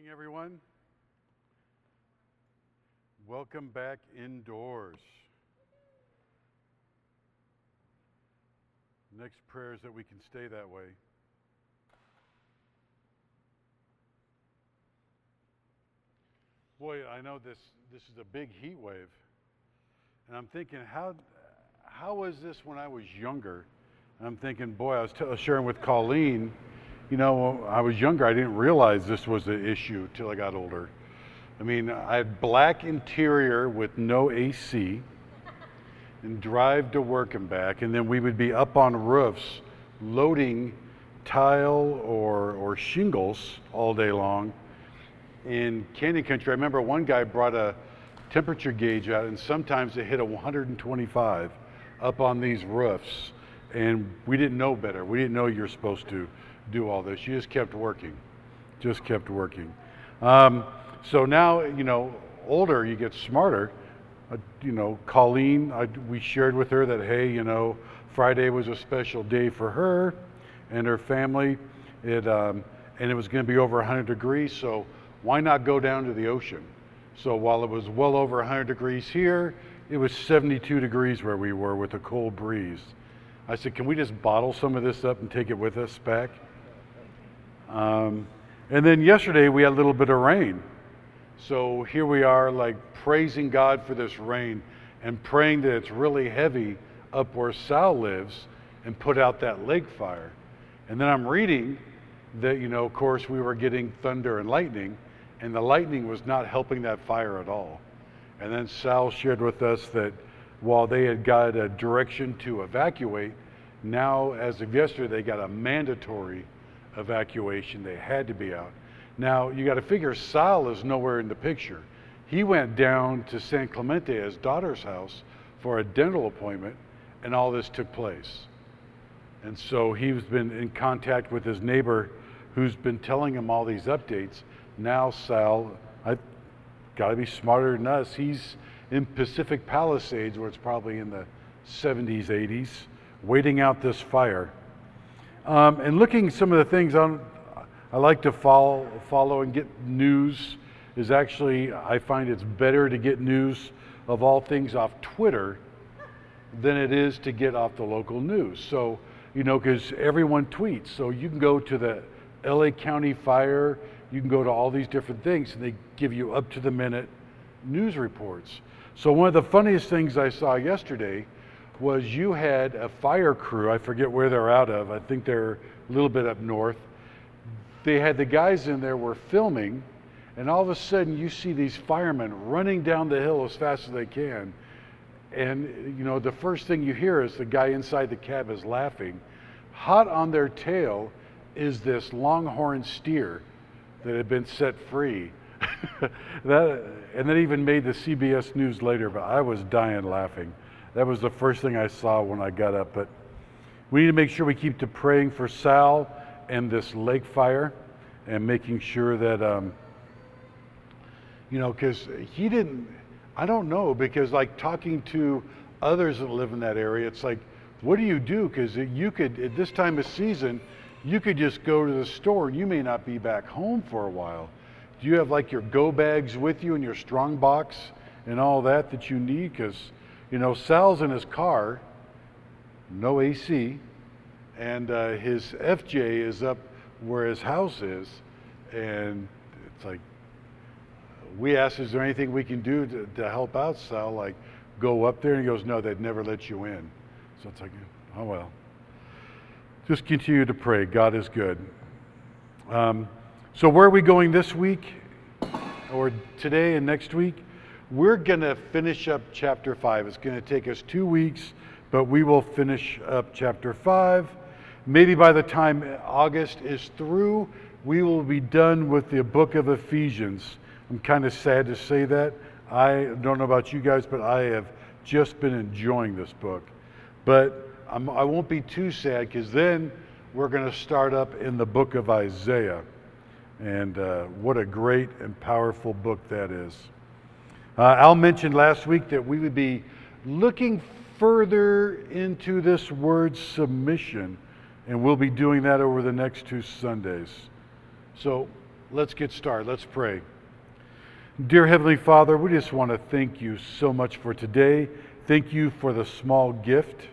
morning, everyone. Welcome back indoors. Next prayer is that we can stay that way. Boy, I know this, this is a big heat wave. And I'm thinking, how, how was this when I was younger? And I'm thinking, boy, I was t- sharing with Colleen, you know, I was younger, I didn't realize this was an issue till I got older. I mean, I had black interior with no AC and drive to work and back, and then we would be up on roofs loading tile or, or shingles all day long in Canyon Country. I remember one guy brought a temperature gauge out, and sometimes it hit a 125 up on these roofs, and we didn't know better. We didn't know you're supposed to do all this. You just kept working, just kept working. Um, so now, you know, older, you get smarter. Uh, you know, Colleen, I, we shared with her that, hey, you know, Friday was a special day for her and her family. It, um, and it was going to be over 100 degrees, so why not go down to the ocean? So while it was well over 100 degrees here, it was 72 degrees where we were with a cold breeze. I said, can we just bottle some of this up and take it with us back? Um, and then yesterday we had a little bit of rain. So here we are, like praising God for this rain and praying that it's really heavy up where Sal lives and put out that lake fire. And then I'm reading that, you know, of course, we were getting thunder and lightning, and the lightning was not helping that fire at all. And then Sal shared with us that while they had got a direction to evacuate, now, as of yesterday, they got a mandatory evacuation. They had to be out. Now, you got to figure Sal is nowhere in the picture. He went down to San Clemente, his daughter's house, for a dental appointment, and all this took place. And so he's been in contact with his neighbor who's been telling him all these updates. Now, Sal, I got to be smarter than us. He's in Pacific Palisades, where it's probably in the 70s, 80s, waiting out this fire. Um, and looking some of the things I like to follow, follow and get news. Is actually I find it's better to get news of all things off Twitter than it is to get off the local news. So you know, because everyone tweets. So you can go to the LA County Fire, you can go to all these different things, and they give you up to the minute news reports. So one of the funniest things I saw yesterday was you had a fire crew, I forget where they're out of, I think they're a little bit up north. They had the guys in there were filming, and all of a sudden you see these firemen running down the hill as fast as they can. And you know the first thing you hear is the guy inside the cab is laughing. Hot on their tail is this longhorn steer that had been set free. That and that even made the cbs news later but i was dying laughing that was the first thing i saw when i got up but we need to make sure we keep to praying for sal and this lake fire and making sure that um, you know because he didn't I don't know because like talking to others that live in that area, it's like, what do you do? Because you could at this time of season, you could just go to the store and you may not be back home for a while. Do you have like your go bags with you and your strong box and all that that you need? Because you know Sal's in his car, no AC, and uh, his FJ is up where his house is, and it's like we asked, is there anything we can do to, to help out Sal? Like, go up there? And he goes, no, they'd never let you in. So it's like, oh well. Just continue to pray. God is good. Um, so, where are we going this week or today and next week? We're going to finish up chapter 5. It's going to take us two weeks, but we will finish up chapter 5. Maybe by the time August is through, we will be done with the book of Ephesians. I'm kind of sad to say that. I don't know about you guys, but I have just been enjoying this book. But I'm, I will not be too sad because then we're going to start up in the book of Isaiah. And uh, what a great and powerful book that is. Uh, Al mentioned last week that we would be looking further into this word submission, and we'll be doing that over the next two Sundays. So let's get started. Let's pray. Dear Heavenly Father, we just want to thank you so much for today. Thank you for the small gift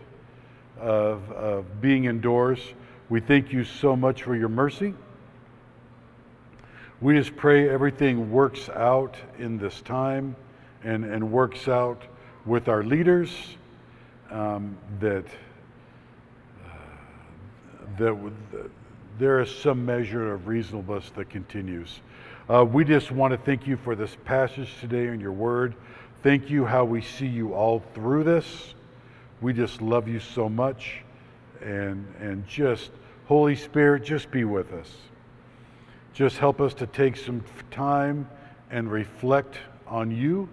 of, of being indoors. We thank you so much for your mercy. We just pray everything works out in this time and, and works out with our leaders, um, that, uh, that, there is some measure of reasonableness that continues. Uh, we just want to thank you for this passage today in your word. Thank you how we see you all through this. We just love you so much. And, and just, Holy Spirit, just be with us. Just help us to take some time and reflect on you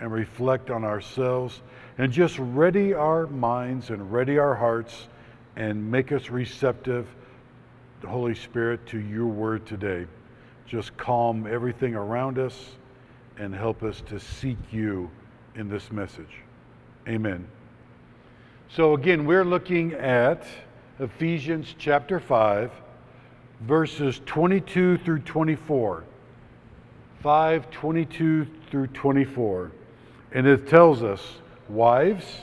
and reflect on ourselves and just ready our minds and ready our hearts and make us receptive, Holy Spirit, to your word today. Just calm everything around us and help us to seek you in this message. Amen. So, again, we're looking at Ephesians chapter 5, verses 22 through 24. 5 22 through 24. And it tells us, Wives,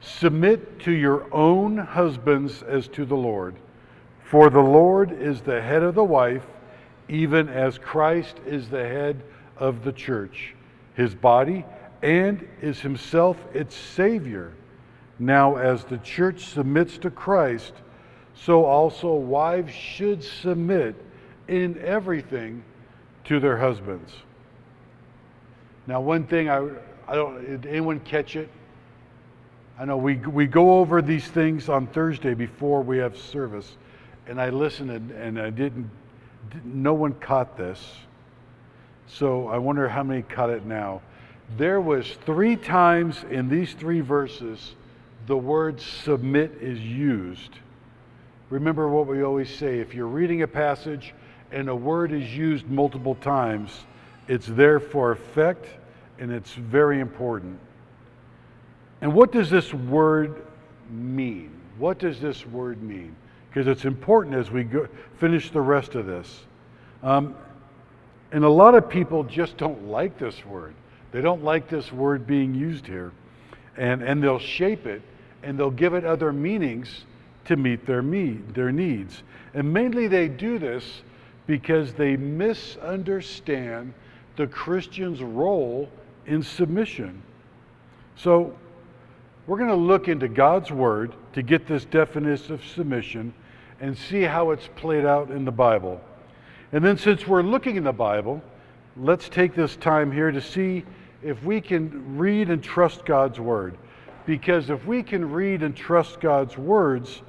submit to your own husbands as to the Lord. For the Lord is the head of the wife, even as Christ is the head of the church, his body, and is himself its Savior. Now, as the church submits to Christ, so also wives should submit in everything to their husbands. Now, one thing I, I don't, did anyone catch it? I know we, we go over these things on Thursday before we have service, and I listened and, and I didn't, no one caught this. So I wonder how many caught it now. There was three times in these three verses the word submit is used. Remember what we always say if you're reading a passage and a word is used multiple times, it's there for effect and it's very important. And what does this word mean? What does this word mean? Because it's important as we go, finish the rest of this. Um, and a lot of people just don't like this word. They don't like this word being used here. And, and they'll shape it and they'll give it other meanings to meet their, need, their needs. And mainly they do this because they misunderstand the Christian's role in submission. So, we're going to look into God's Word to get this definition of submission and see how it's played out in the Bible. And then, since we're looking in the Bible, let's take this time here to see if we can read and trust God's Word. Because if we can read and trust God's words,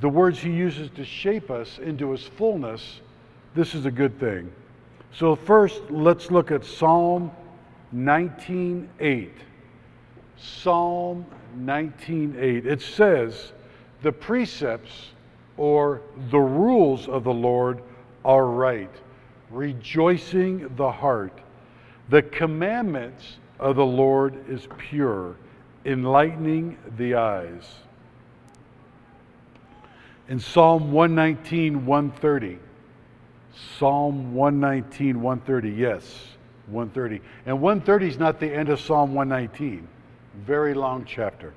the words He uses to shape us into His fullness, this is a good thing. So, first, let's look at Psalm 19:8. Psalm 19:8. It says, "The precepts or the rules of the Lord are right, rejoicing the heart. The commandments of the Lord is pure, enlightening the eyes." In Psalm 119, 130, Psalm 119, 130, yes, 130. And 130 is not the end of Psalm 119, very long chapter.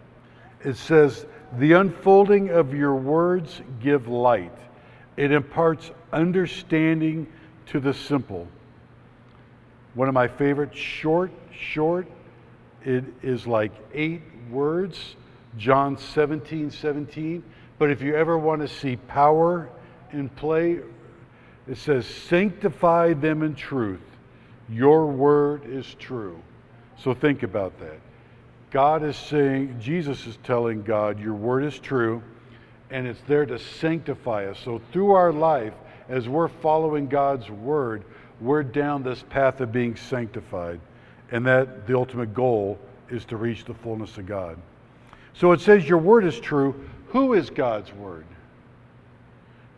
It says, The unfolding of your words give light, it imparts understanding to the simple. One of my favorite, short, short, it is like eight words, John 17, 17. But if you ever want to see power in play, it says, Sanctify them in truth. Your word is true. So think about that. God is saying, Jesus is telling God, Your word is true, and it's there to sanctify us. So through our life, as we're following God's word, we're down this path of being sanctified. And that the ultimate goal is to reach the fullness of God. So it says, Your word is true. Who is God's word?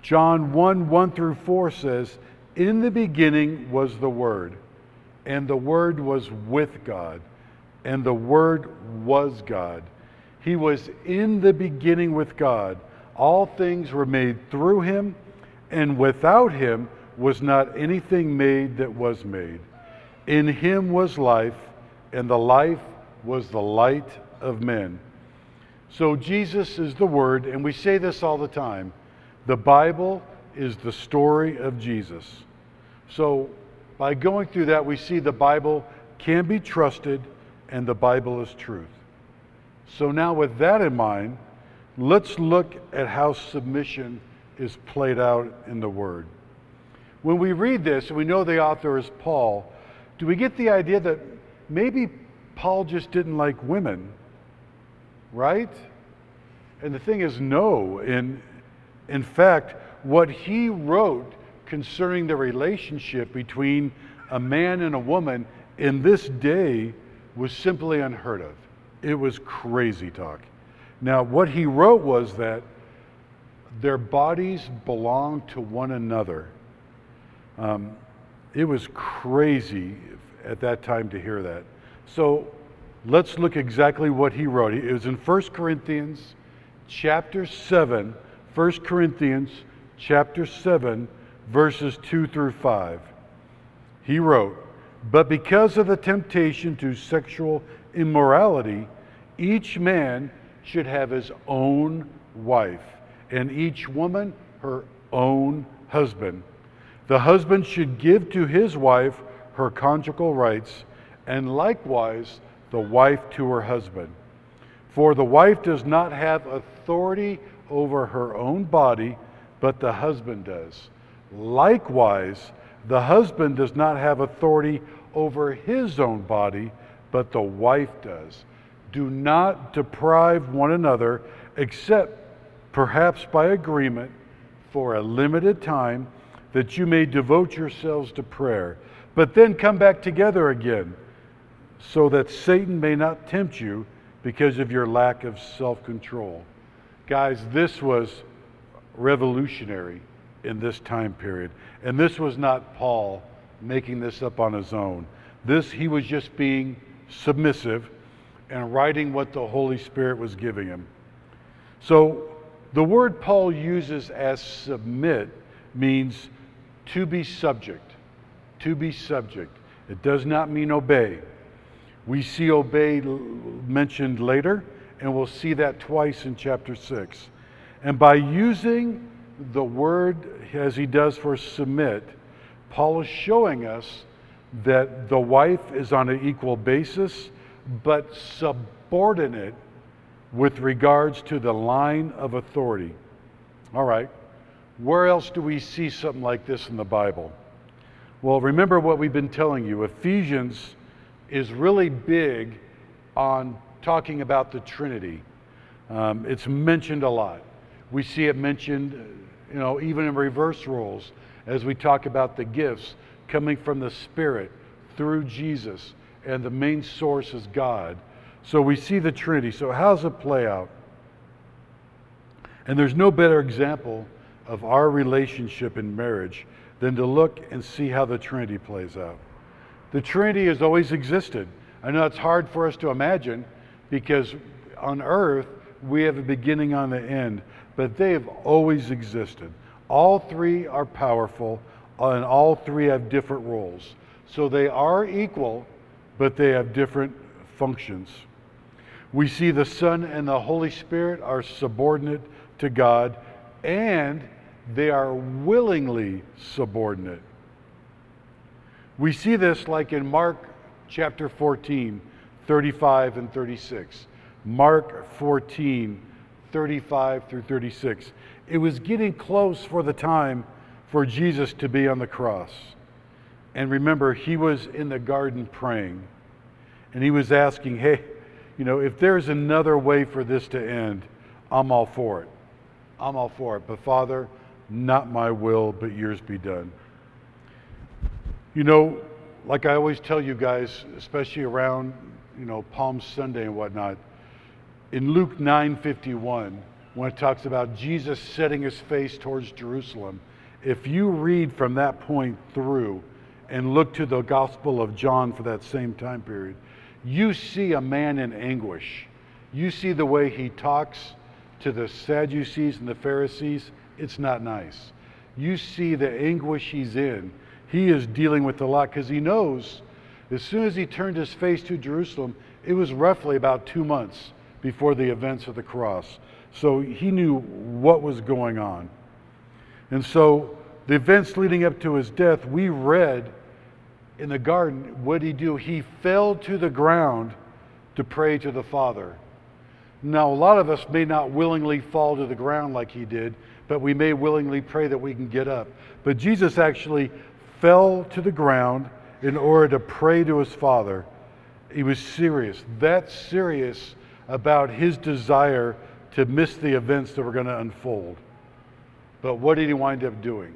John 1 1 through 4 says, In the beginning was the Word, and the Word was with God, and the Word was God. He was in the beginning with God. All things were made through him, and without him was not anything made that was made. In him was life, and the life was the light of men. So Jesus is the Word, and we say this all the time. The Bible is the story of Jesus. So by going through that, we see the Bible can be trusted and the Bible is truth. So now, with that in mind, let's look at how submission is played out in the Word. When we read this, and we know the author is Paul, do we get the idea that maybe Paul just didn't like women? Right? And the thing is, no. In, in fact, what he wrote concerning the relationship between a man and a woman in this day was simply unheard of. It was crazy talk. Now, what he wrote was that their bodies belong to one another. Um, it was crazy at that time to hear that. So let's look exactly what he wrote. It was in 1 Corinthians chapter 7, 1 Corinthians chapter 7, verses 2 through 5. He wrote, But because of the temptation to sexual immorality, each man should have his own wife, and each woman her own husband. The husband should give to his wife her conjugal rights, and likewise the wife to her husband. For the wife does not have authority over her own body, but the husband does. Likewise, the husband does not have authority over his own body, but the wife does. Do not deprive one another, except perhaps by agreement, for a limited time, that you may devote yourselves to prayer. But then come back together again, so that Satan may not tempt you because of your lack of self control. Guys, this was revolutionary in this time period. And this was not Paul making this up on his own. This, he was just being submissive and writing what the Holy Spirit was giving him. So, the word Paul uses as submit means to be subject. To be subject. It does not mean obey. We see obey mentioned later, and we'll see that twice in chapter 6. And by using the word as he does for submit, Paul is showing us that the wife is on an equal basis, but subordinate with regards to the line of authority. All right, where else do we see something like this in the Bible? Well, remember what we've been telling you. Ephesians is really big on talking about the Trinity. Um, it's mentioned a lot. We see it mentioned you know, even in reverse roles, as we talk about the gifts coming from the Spirit through Jesus, and the main source is God. So we see the Trinity. So, how does it play out? And there's no better example of our relationship in marriage than to look and see how the Trinity plays out. The Trinity has always existed. I know it's hard for us to imagine because on earth we have a beginning on the end but they have always existed. All three are powerful, and all three have different roles. So they are equal, but they have different functions. We see the Son and the Holy Spirit are subordinate to God, and they are willingly subordinate. We see this like in Mark chapter 14, 35 and 36. Mark 14, 35 through 36. It was getting close for the time for Jesus to be on the cross. And remember, he was in the garden praying. And he was asking, hey, you know, if there's another way for this to end, I'm all for it. I'm all for it. But Father, not my will, but yours be done. You know, like I always tell you guys, especially around, you know, Palm Sunday and whatnot, in Luke 9:51 when it talks about Jesus setting his face towards Jerusalem. If you read from that point through and look to the Gospel of John for that same time period, you see a man in anguish. You see the way he talks to the Sadducees and the Pharisees. It's not nice. you see the anguish he's in. He is dealing with a lot because he knows as soon as he turned his face to Jerusalem, it was roughly about two months before the events of the cross. So he knew what was going on. And so the events leading up to his death, we read in the garden, what did he do? He fell to the ground to pray to the Father. Now, a lot of us may not willingly fall to the ground like he did, but we may willingly pray that we can get up. But Jesus actually fell to the ground in order to pray to his Father. He was serious, that serious about his desire to miss the events that were going to unfold. But what did he wind up doing?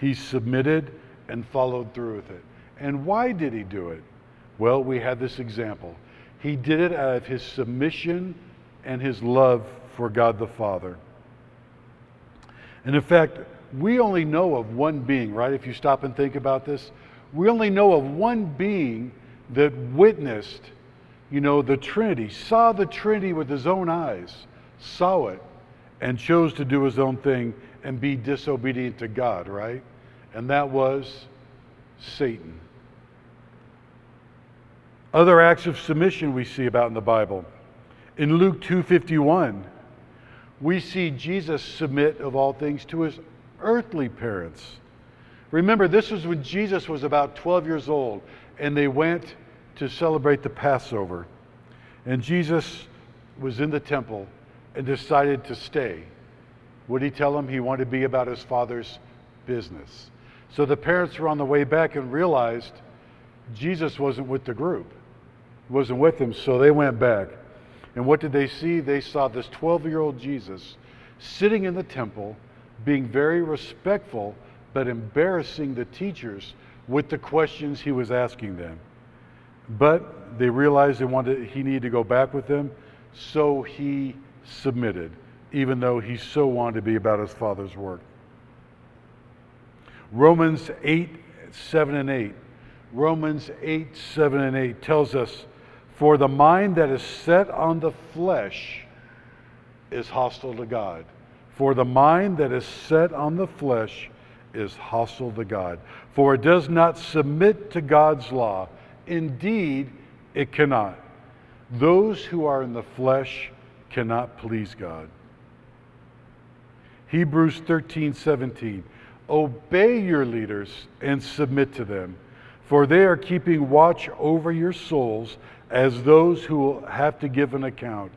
He submitted and followed through with it. And why did he do it? Well, we had this example. He did it out of his submission and his love for God the Father. And in fact, we only know of one being, right? If you stop and think about this, we only know of one being that witnessed, you know, the Trinity, saw the Trinity with his own eyes, saw it, and chose to do his own thing and be disobedient to God, right? And that was Satan. Other acts of submission we see about in the Bible. In Luke 2:51, we see Jesus submit of all things to his earthly parents. Remember, this was when Jesus was about 12 years old, and they went to celebrate the Passover. And Jesus was in the temple and decided to stay. Would he tell them he wanted to be about his father's business? So the parents were on the way back and realized Jesus wasn't with the group, wasn't with them, so they went back. And what did they see? They saw this 12 year old Jesus sitting in the temple, being very respectful but embarrassing the teachers with the questions he was asking them. But they realized they wanted, he needed to go back with them, so he submitted, even though he so wanted to be about his father's work. Romans 8, 7 and 8. Romans 8, 7 and 8 tells us, For the mind that is set on the flesh is hostile to God. For the mind that is set on the flesh is hostile to God, for it does not submit to God's law. Indeed, it cannot. Those who are in the flesh cannot please God. Hebrews 13 17. Obey your leaders and submit to them, for they are keeping watch over your souls as those who will have to give an account.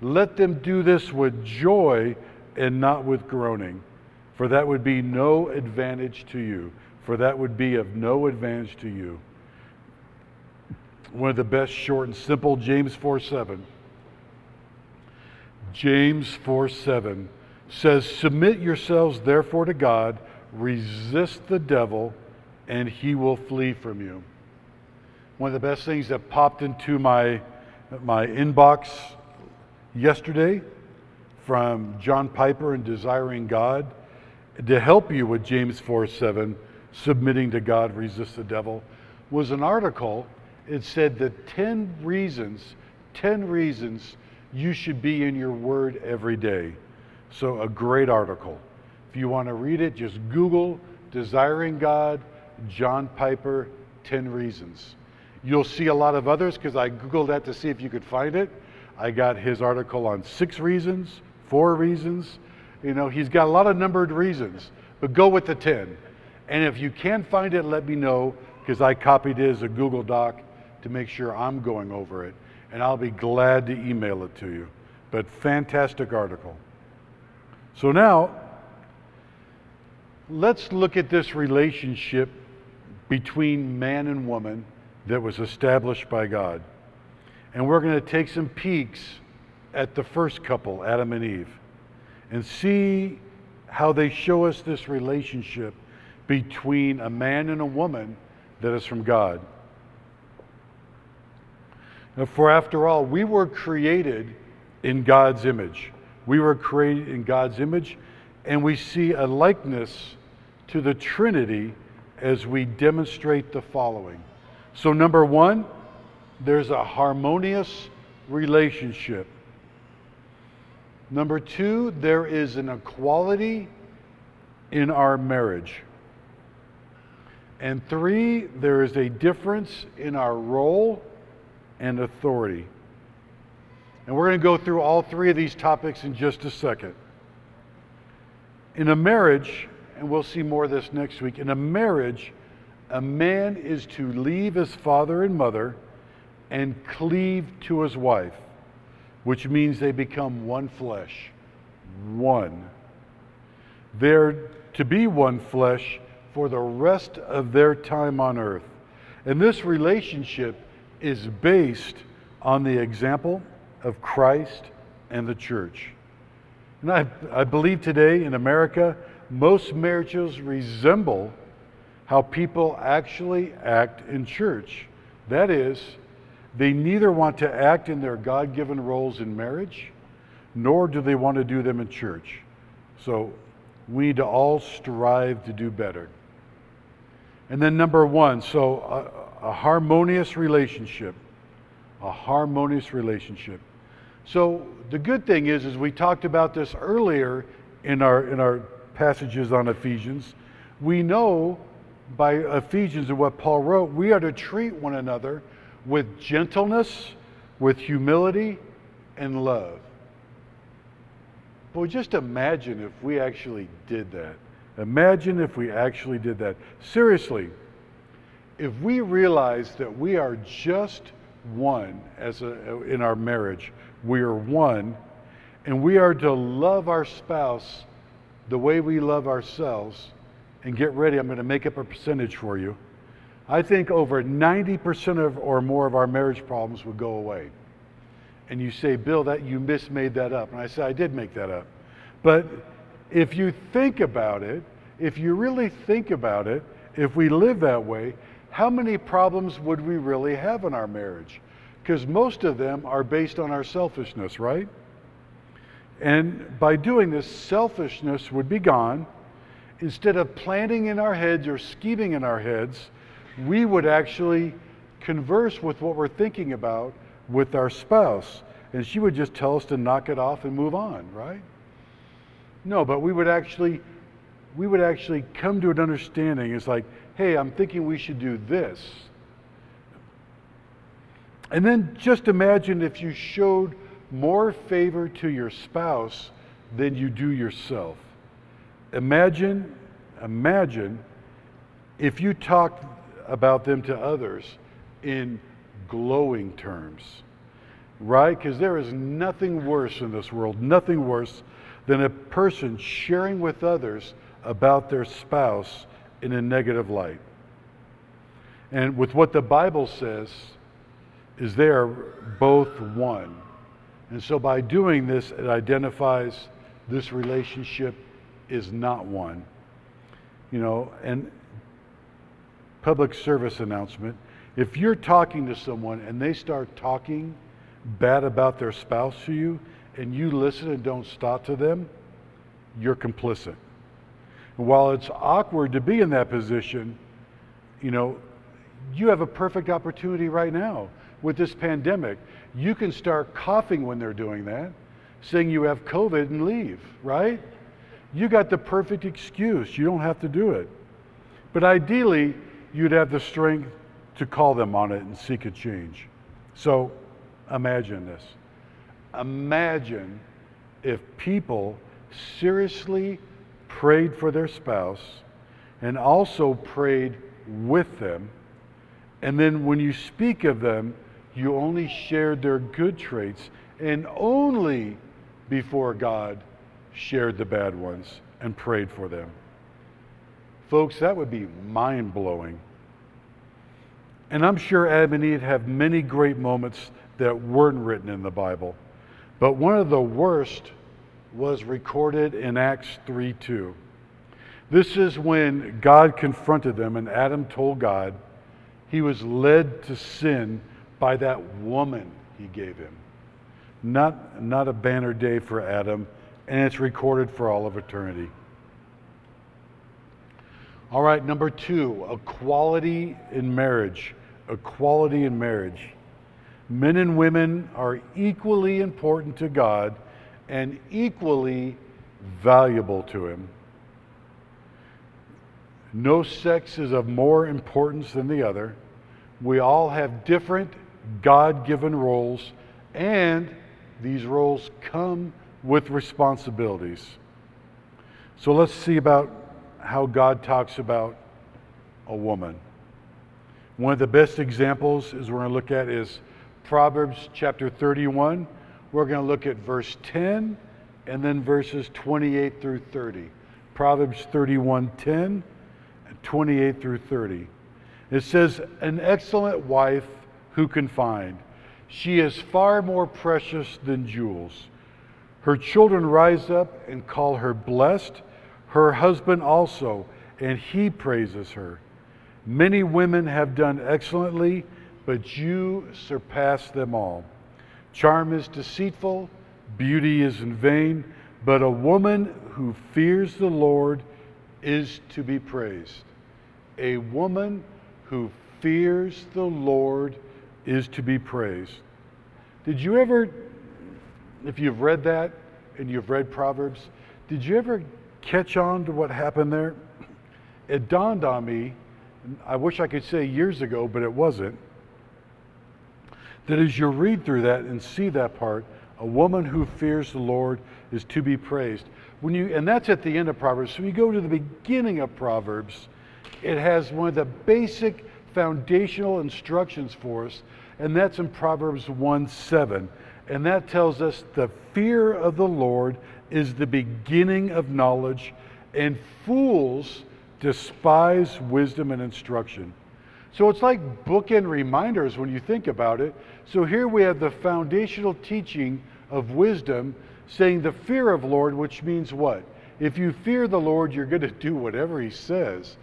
Let them do this with joy and not with groaning for that would be no advantage to you. For that would be of no advantage to you. One of the best short and simple, James 4 7. James 4 7 says, Submit yourselves therefore to God, resist the devil, and he will flee from you. One of the best things that popped into my, my inbox yesterday from John Piper and Desiring God to help you with James 4 7, submitting to God, resist the devil, was an article. It said the 10 reasons, 10 reasons you should be in your word every day. So, a great article. If you want to read it, just Google Desiring God, John Piper, 10 Reasons. You'll see a lot of others because I Googled that to see if you could find it. I got his article on six reasons, four reasons, you know, he's got a lot of numbered reasons, but go with the 10. And if you can't find it, let me know because I copied it as a Google Doc to make sure I'm going over it. And I'll be glad to email it to you. But fantastic article. So now, let's look at this relationship between man and woman that was established by God. And we're going to take some peeks at the first couple, Adam and Eve and see how they show us this relationship between a man and a woman that is from God. For after all, we were created in God's image. We were created in God's image, and we see a likeness to the Trinity as we demonstrate the following. So, number one, there's a harmonious relationship Number two, there is an equality in our marriage. And three, there is a difference in our role and authority. And we're going to go through all three of these topics in just a second. In a marriage, and we'll see more of this next week, in a marriage, a man is to leave his father and mother and cleave to his wife, which means they become one flesh. One. They're to be one flesh for the rest of their time on earth. And this relationship is based on the example of Christ and the church. And I, I believe today in America, most marriages resemble how people actually act in church. That is, they neither want to act in their God given roles in marriage, nor do they want to do them in church. So we need to all strive to do better. And then, number one, so a, a harmonious relationship. A harmonious relationship. So the good thing is, is we talked about this earlier in our in our passages on Ephesians. We know by Ephesians and what Paul wrote, we are to treat one another with gentleness, with humility, and love. But just imagine if we actually did that. Imagine if we actually did that. Seriously, if we realize that we are just one as a, in our marriage, we are one, and we are to love our spouse the way we love ourselves. And get ready, I'm going to make up a percentage for you. I think over 90% of or more of our marriage problems would go away. And you say, Bill, that you mismade that up. And I say, I did make that up. But if you think about it, if you really think about it, if we live that way, how many problems would we really have in our marriage? Because most of them are based on our selfishness, right? And by doing this, selfishness would be gone. Instead of planning in our heads or scheming in our heads, we would actually converse with what we're thinking about with our spouse. And she would just tell us to knock it off and move on, right? No, but we would actually we would actually come to an understanding. It's like, hey, I'm thinking we should do this. And then just imagine if you showed more favor to your spouse than you do yourself. Imagine, imagine if you talked about them to others in glowing terms, right? Because there is nothing worse in this world, nothing worse than a person sharing with others about their spouse in a negative light. And with what the Bible says, is they are both one. And so by doing this, it identifies this relationship is not one. You know, and public service announcement if you're talking to someone and they start talking bad about their spouse to you and you listen and don't stop to them, you're complicit. And while it's awkward to be in that position, you know, you have a perfect opportunity right now with this pandemic. You can start coughing when they're doing that, saying you have COVID and leave, right? You got the perfect excuse. You don't have to do it. But ideally, you'd have the strength to call them on it and seek a change. So imagine this. Imagine if people seriously prayed for their spouse and also prayed with them. And then when you speak of them, you only shared their good traits and only before God shared the bad ones and prayed for them. Folks, that would be mind blowing. And I'm sure Adam and Eve have many great moments that weren't written in the Bible. But one of the worst was recorded in Acts 3 2. This is when God confronted them, and Adam told God he was led to sin by that woman he gave him. Not, not a banner day for Adam, and it's recorded for all of eternity. All right, number two, equality in marriage. Equality in marriage. Men and women are equally important to God and equally valuable to Him. No sex is of more importance than the other. We all have different God given roles, and these roles come with responsibilities. So let's see about how God talks about a woman. One of the best examples is we're going to look at is Proverbs chapter 31. We're going to look at verse 10 and then verses 28 through 30. Proverbs 31 10 and 28 through 30. It says, An excellent wife who can find? She is far more precious than jewels. Her children rise up and call her blessed, her husband also, and he praises her. Many women have done excellently, but you surpass them all. Charm is deceitful, beauty is in vain, but a woman who fears the Lord is to be praised. A woman who fears the Lord is to be praised. Did you ever, if you've read that and you've read Proverbs, did you ever catch on to what happened there? It dawned on me, I wish I could say years ago, but it wasn't, that as you read through that and see that part, a woman who fears the Lord is to be praised. When you, and that's at the end of Proverbs. So you go to the beginning of Proverbs, it has one of the basic foundational instructions for us, and that's in Proverbs 1 7. And that tells us the fear of the Lord is the beginning of knowledge, and fools despise wisdom and instruction. So it's like bookend reminders when you think about it. So here we have the foundational teaching of wisdom saying the fear of Lord, which means what? If you fear the Lord, you're going to do whatever he says.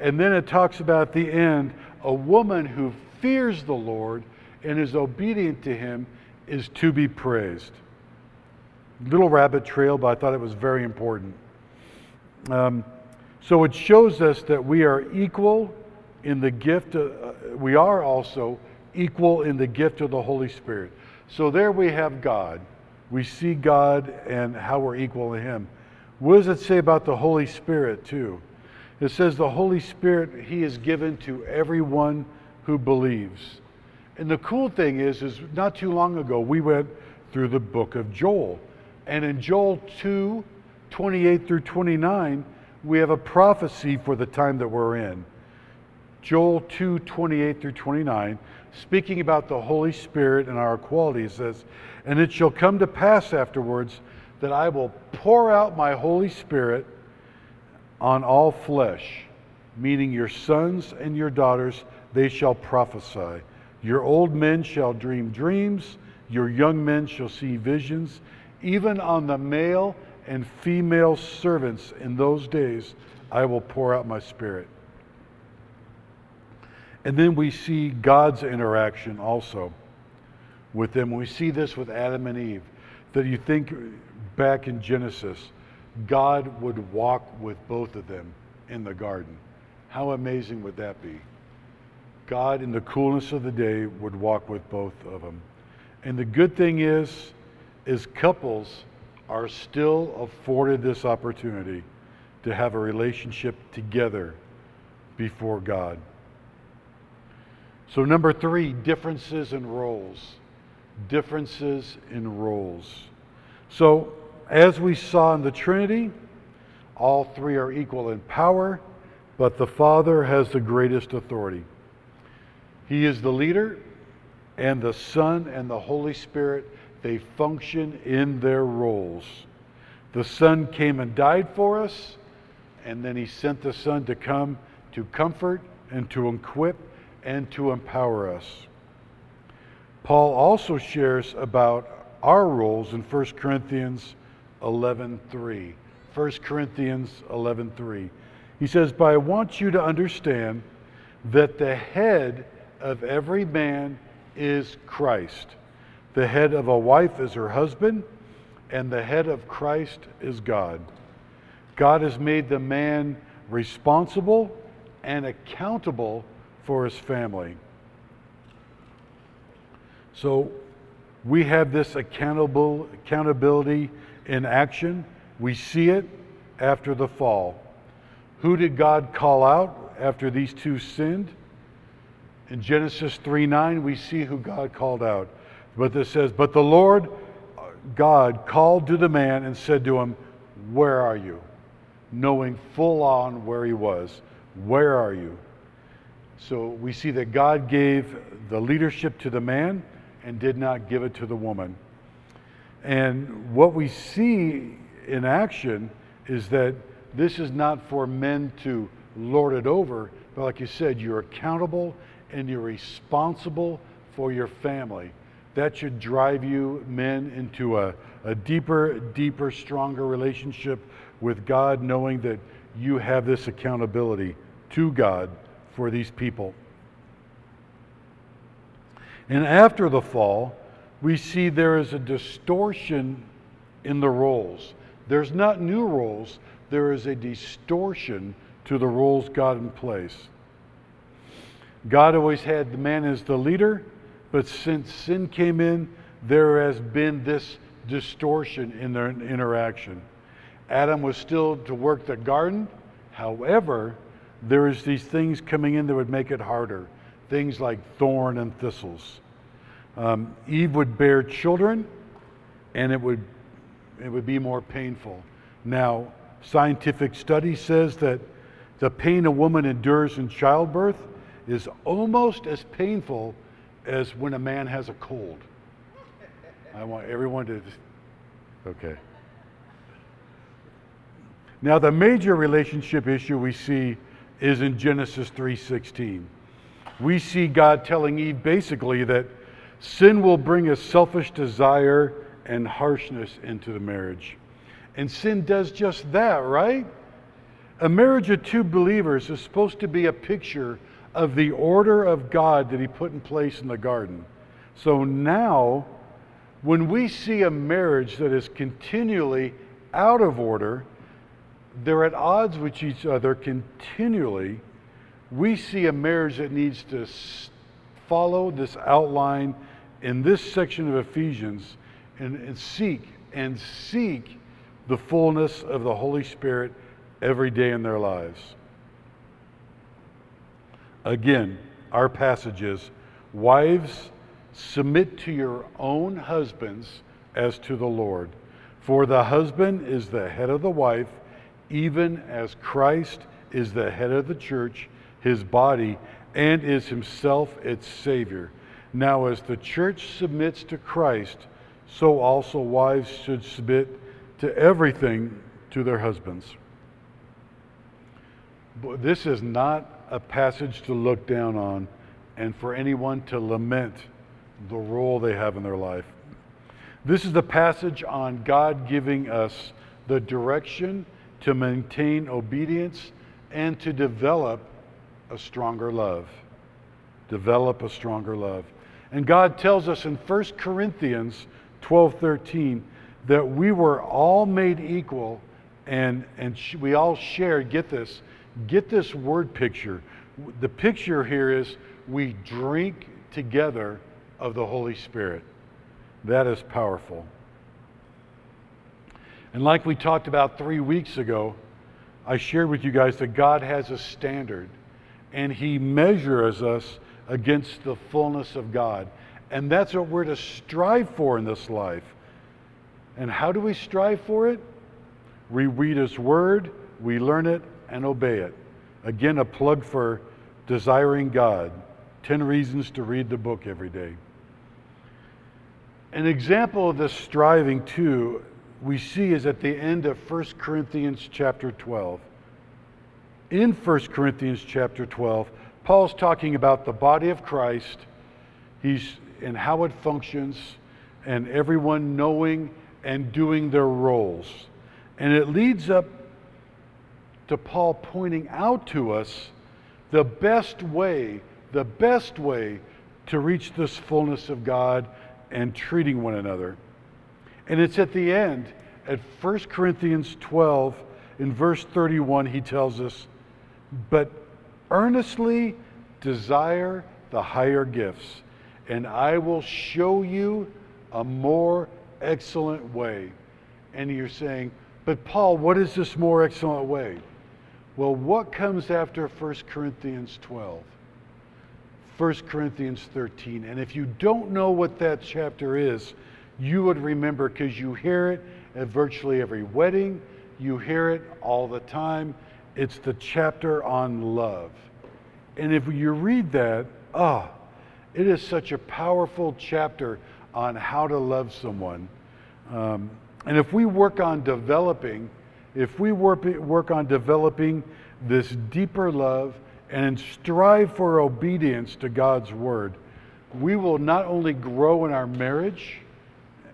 And then it talks about the end a woman who fears the Lord and is obedient to him is to be praised. Little rabbit trail, but I thought it was very important. Um, so it shows us that we are equal in the gift, of, uh, we are also equal in the gift of the Holy Spirit. So there we have God. We see God and how we're equal to Him. What does it say about the Holy Spirit, too? It says the Holy Spirit He is given to everyone who believes. And the cool thing is, is not too long ago we went through the book of Joel. And in Joel 2, 28 through 29, we have a prophecy for the time that we're in. Joel 2, 28 through 29, speaking about the Holy Spirit and our qualities, says, And it shall come to pass afterwards that I will pour out my Holy Spirit on all flesh, meaning your sons and your daughters, they shall prophesy. Your old men shall dream dreams, your young men shall see visions. Even on the male and female servants in those days, I will pour out my spirit. And then we see God's interaction also with them. We see this with Adam and Eve. That you think back in Genesis, God would walk with both of them in the garden. How amazing would that be? God, in the coolness of the day, would walk with both of them. And the good thing is, is couples are still afforded this opportunity to have a relationship together before God. So, number three, differences in roles. Differences in roles. So, as we saw in the Trinity, all three are equal in power, but the Father has the greatest authority. He is the leader, and the Son and the Holy Spirit, they function in their roles. The Son came and died for us, and then He sent the Son to come to comfort and to equip and to empower us. Paul also shares about our roles in 1 Corinthians 11:3. 1 Corinthians 11:3. He says, "But I want you to understand that the head of every man is Christ. The head of a wife is her husband, and the head of Christ is God. God has made the man responsible and accountable for his family. So we have this accountable accountability in action. We see it after the fall. Who did God call out after these two sinned? In Genesis 3 9, we see who God called out. But this says, But the Lord uh, God called to the man and said to him, Where are you? Knowing full on where he was. Where are you? So we see that God gave the leadership to the man and did not give it to the woman. And what we see in action is that this is not for men to lord it over, but like you said, you're accountable and you're responsible for your family. That should drive you, men, into a, a deeper, deeper, stronger relationship with God, knowing that you have this accountability to God for these people. And after the fall, we see there is a distortion in the roles. There's not new roles, there is a distortion to the roles God in place. God always had the man as the leader, but since sin came in, there has been this distortion in their interaction. Adam was still to work the garden. However, there is these things coming in that would make it harder. Things like thorn and thistles. Um, Eve would bear children, and it would it would be more painful. Now, scientific study says that the pain a woman endures in childbirth is almost as painful as when a man has a cold. I want everyone to okay. Now the major relationship issue we see is in Genesis 3:16. We see God telling Eve basically that sin will bring a selfish desire and harshness into the marriage. And sin does just that, right? A marriage of two believers is supposed to be a picture of the order of God that He put in place in the garden. So now, when we see a marriage that is continually out of order, they're at odds with each other continually. We see a marriage that needs to follow this outline in this section of Ephesians and, and seek and seek the fullness of the Holy Spirit every day in their lives. Again, our passage is Wives, submit to your own husbands as to the Lord. For the husband is the head of the wife, even as Christ is the head of the church, his body, and is himself its Savior. Now, as the church submits to Christ, so also wives should submit to everything to their husbands. This is not a passage to look down on and for anyone to lament the role they have in their life. This is the passage on God giving us the direction to maintain obedience and to develop a stronger love. Develop a stronger love. And God tells us in 1 Corinthians 12 13 that we were all made equal and, and we all shared, get this, get this word picture. The picture here is we drink together of the Holy Spirit. That is powerful. And like we talked about three weeks ago, I shared with you guys that God has a standard and He measures us against the fullness of God. And that's what we're to strive for in this life. And how do we strive for it? We read His Word, we learn it, and obey it. Again, a plug for Desiring God 10 Reasons to Read the Book Every Day. An example of this striving, too, we see is at the end of 1 Corinthians chapter 12. In 1 Corinthians chapter 12, Paul's talking about the body of Christ. He's and how it functions, and everyone knowing and doing their roles. And it leads up to Paul pointing out to us the best way, the best way to reach this fullness of God and treating one another. And it's at the end, at 1 Corinthians 12, in verse 31, he tells us, But earnestly desire the higher gifts and I will show you a more excellent way. And you're saying, but Paul, what is this more excellent way? Well, what comes after 1 Corinthians 12? 1 Corinthians 13. And if you don't know what that chapter is, you would remember because you hear it at virtually every wedding, you hear it all the time. It's the chapter on love. And if you read that, ah, oh, it is such a powerful chapter on how to love someone. Um, and if we work on developing, if we work, work on developing this deeper love and strive for obedience to God's word, we will not only grow in our marriage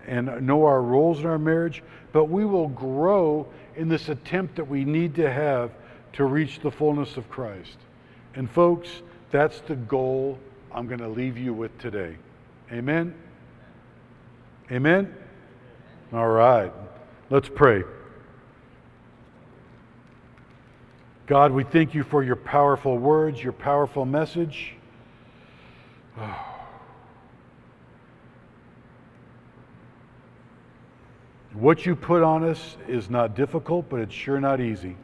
and know our roles in our marriage, but we will grow in this attempt that we need to have to reach the fullness of Christ. And folks, that's the goal I'm going to leave you with today. Amen? Amen? All right. Let's pray. God, we thank you for your powerful words, your powerful message. What you put on us is not difficult, but it's sure not easy.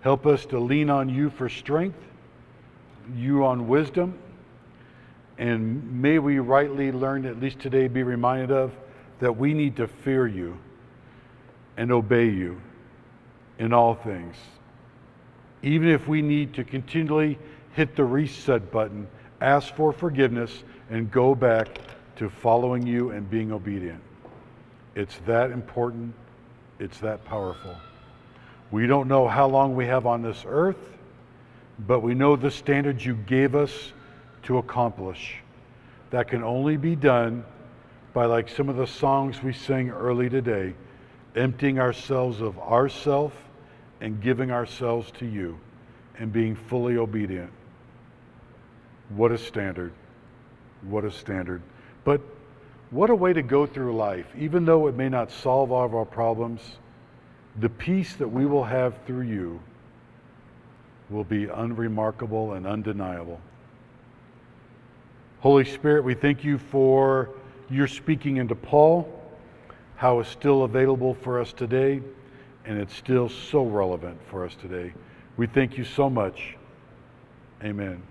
Help us to lean on you for strength, you on wisdom, and may we rightly learn, at least today, be reminded of that we need to fear you and obey you in all things. Even if we need to continually hit the reset button, ask for forgiveness, and go back to following you and being obedient. It's that important, it's that powerful. We don't know how long we have on this earth, but we know the standards you gave us to accomplish. That can only be done by, like some of the songs we sang early today, emptying ourselves of ourself and giving ourselves to you and being fully obedient. What a standard. What a standard. But what a way to go through life. Even though it may not solve all of our problems, the peace that we will have through you will be unremarkable and undeniable. Holy Spirit, we thank you for your speaking into Paul, how it's still available for us today, and it's still so relevant for us today. We thank you so much. Amen.